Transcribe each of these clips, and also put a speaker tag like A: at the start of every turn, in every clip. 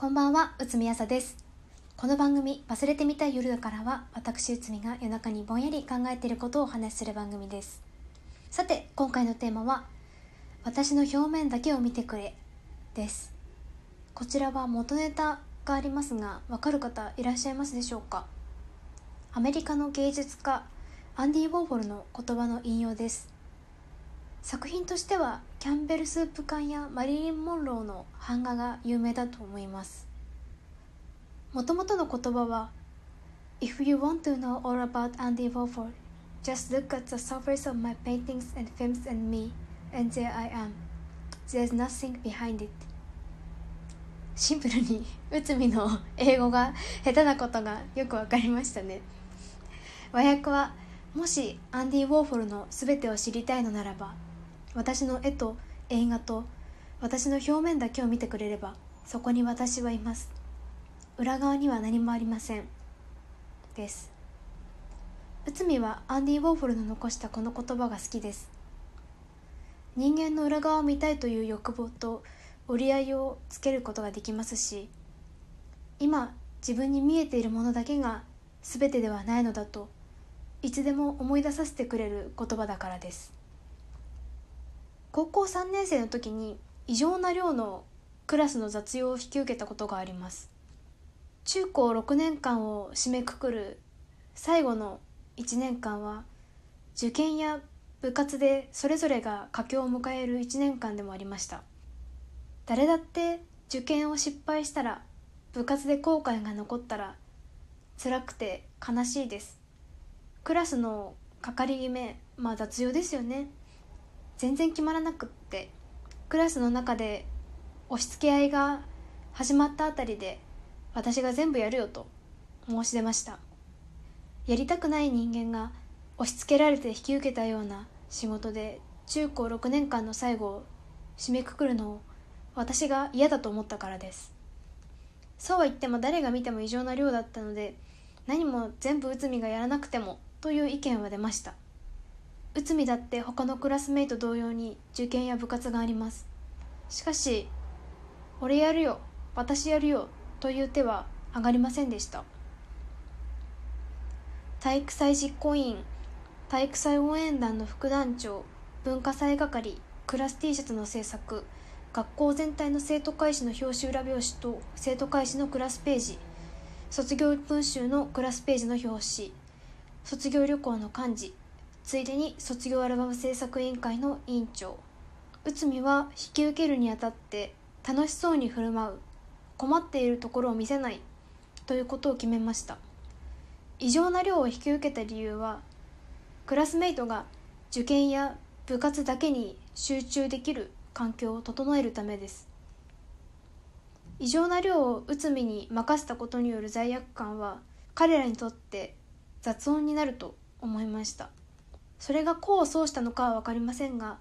A: こんばんは、内海朝です。この番組、忘れてみたい夜からは、私内海が夜中にぼんやり考えていることをお話しする番組です。さて、今回のテーマは、私の表面だけを見てくれ、です。こちらは元ネタがありますが、わかる方いらっしゃいますでしょうか？アメリカの芸術家、アンディ・ウォーホルの言葉の引用です。作品としてはキャンベルスープ缶やマリリン・モンローの版画が有名だと思いますもともとの言葉は If you want to know all about Andy Warhol just look at the surface of my paintings and films and me and there I am there's nothing behind it シンプルに内海の英語が下手なことがよくわかりましたね和訳はもしアンディ・ウォーホルの全てを知りたいのならば私の絵と映画と私の表面だけを見てくれればそこに私はいます。裏側には何もありません。です。内海はアンディ・ウォーホルの残したこの言葉が好きです。人間の裏側を見たいという欲望と折り合いをつけることができますし今自分に見えているものだけが全てではないのだといつでも思い出させてくれる言葉だからです。高校3年生の時に異常な量のクラスの雑用を引き受けたことがあります。中高6年間を締めくくる最後の1年間は受験や部活でそれぞれが佳境を迎える1年間でもありました。誰だって受験を失敗したら部活で後悔が残ったら辛くて悲しいです。クラスの係決めまあ雑用ですよね。全然決まらなくってクラスの中で押し付け合いが始まったあたりで私が全部やるよと申し出ました。やりたくない人間が押し付けられて引き受けたような仕事で中高6年間の最後を締めくくるのを私が嫌だと思ったからです。そうは言っても誰が見ても異常な量だったので何も全部内海がやらなくてもという意見は出ました。内海だって他のクラスメイト同様に受験や部活があります。しかし「俺やるよ私やるよ」という手は上がりませんでした。体育祭実行委員体育祭応援団の副団長文化祭係クラス T シャツの制作学校全体の生徒会誌の表紙裏表紙と生徒会誌のクラスページ卒業文集のクラスページの表紙卒業旅行の幹事ついでに卒業アルバム制作委員会の委員長内海は引き受けるにあたって楽しそうに振る舞う困っているところを見せないということを決めました。異常な量を引き受けた理由はクラスメイトが受験や部活だけに集中できる環境を整えるためです。異常な量を内海に任せたことによる罪悪感は彼らにとって雑音になると思いました。それが功を奏したのかは分かりませんが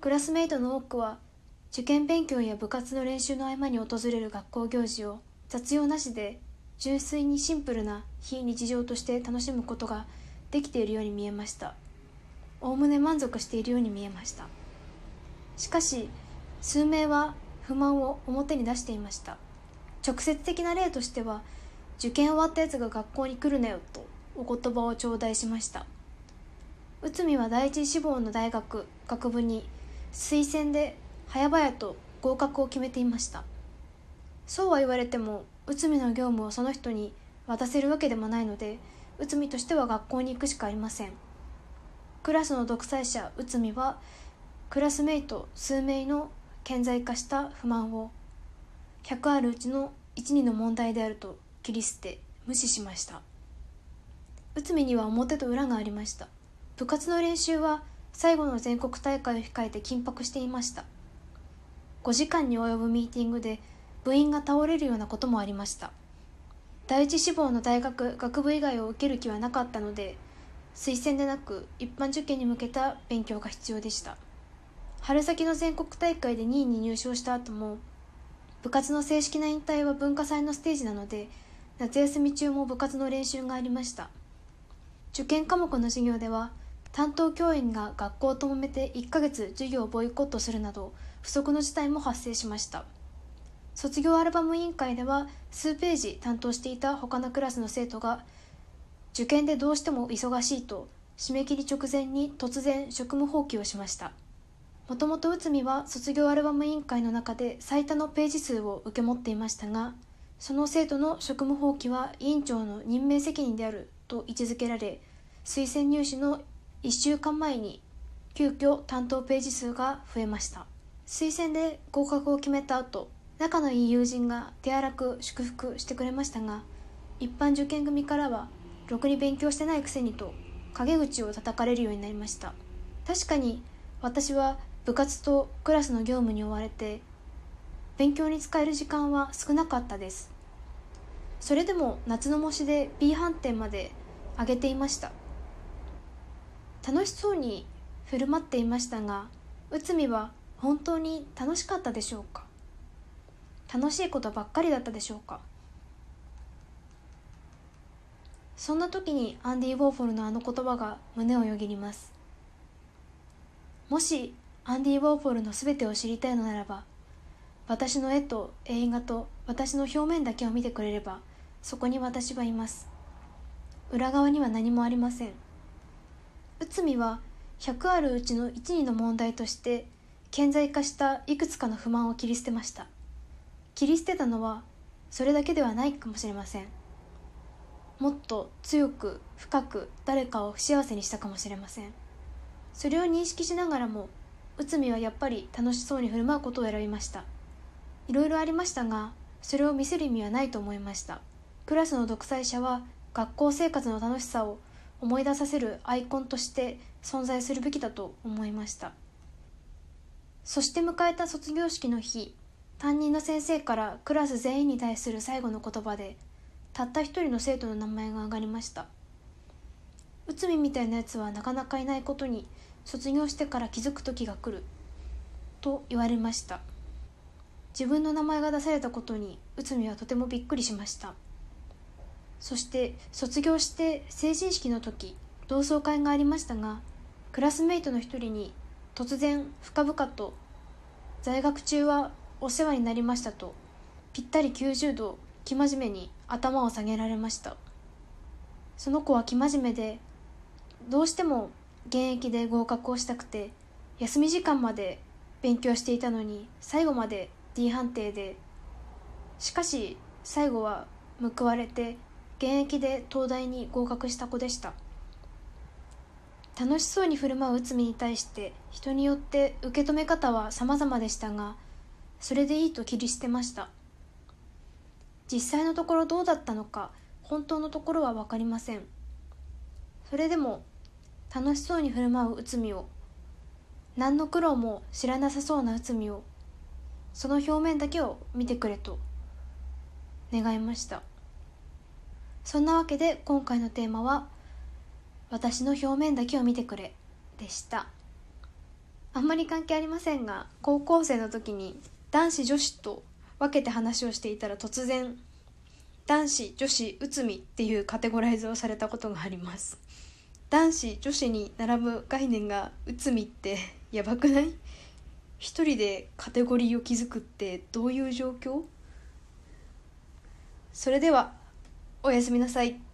A: クラスメイトの多くは受験勉強や部活の練習の合間に訪れる学校行事を雑用なしで純粋にシンプルな非日常として楽しむことができているように見えました。おおむね満足しているように見えました。しかし数名は不満を表に出していました。直接的な例としては受験終わったやつが学校に来るなよとお言葉を頂戴しました。内海は第一志望の大学学部に推薦で早々と合格を決めていました。そうは言われても内海の業務をその人に渡せるわけでもないので内海としては学校に行くしかありません。クラスの独裁者内海はクラスメイト数名の顕在化した不満を100あるうちの12の問題であると切り捨て無視しました。内海には表と裏がありました。部活の練習は最後の全国大会を控えて緊迫していました。5時間に及ぶミーティングで部員が倒れるようなこともありました。第一志望の大学学部以外を受ける気はなかったので推薦でなく一般受験に向けた勉強が必要でした。春先の全国大会で2位に入賞した後も部活の正式な引退は文化祭のステージなので夏休み中も部活の練習がありました。受験科目の授業では担当教員が学校ともめて1ヶ月授業をボイコットするなど不測の事態も発生しました。卒業アルバム委員会では数ページ担当していた他のクラスの生徒が受験でどうしても忙しいと締め切り直前に突然職務放棄をしました。もともと内海は卒業アルバム委員会の中で最多のページ数を受け持っていましたがその生徒の職務放棄は委員長の任命責任であると位置づけられ推薦入試の1週間前に急遽担当ページ数が増えました。推薦で合格を決めた後仲のいい友人が手荒く祝福してくれましたが一般受験組からはろくに勉強してないくせにと陰口を叩かれるようになりました。確かに私は部活とクラスの業務に追われて勉強に使える時間は少なかったです。それでも夏の模試で B 判定まで上げていました。楽しそうに振る舞っていましたが内海は本当に楽しかったでしょうか？楽しいことばっかりだったでしょうか？そんな時にアンディ・ウォーホルのあの言葉が胸をよぎります。もしアンディ・ウォーホルの全てを知りたいのならば私の絵と映画と私の表面だけを見てくれればそこに私はいます。裏側には何もありません。内海は100あるうちの12の問題として顕在化したいくつかの不満を切り捨てました。切り捨てたのはそれだけではないかもしれません。もっと強く深く誰かを不幸せにしたかもしれません。それを認識しながらも内海はやっぱり楽しそうに振る舞うことを選びました。いろいろありましたがそれを見せる意味はないと思いました。クラスの独裁者は学校生活の楽しさを思い出させるアイコンとして存在するべきだと思いました。そして迎えた卒業式の日担任の先生からクラス全員に対する最後の言葉でたった一人の生徒の名前が挙がりました。内海みたいなやつはなかなかいないことに卒業してから気づく時が来ると言われました。自分の名前が出されたことに内海はとてもびっくりしました。そして卒業して成人式の時同窓会がありましたがクラスメイトの一人に突然深々と「在学中はお世話になりました」とぴったり90度生真面目に頭を下げられました。その子は生真面目でどうしても現役で合格をしたくて休み時間まで勉強していたのに最後まで D 判定でしかし最後は報われて現役で東大に合格した子でした。楽しそうに振る舞う内海に対して人によって受け止め方は様々でしたがそれでいいと切り捨てました。実際のところどうだったのか本当のところは分かりません。それでも楽しそうに振る舞う内海を何の苦労も知らなさそうな内海をその表面だけを見てくれと願いました。そんなわけで今回のテーマは「私の表面だけを見てくれ」でした。あんまり関係ありませんが高校生の時に男子女子と分けて話をしていたら突然男子女子内海っていうカテゴライズをされたことがあります。男子女子に並ぶ概念が内海ってやばくない？一人でカテゴリーを築くってどういう状況？それではおやすみなさい。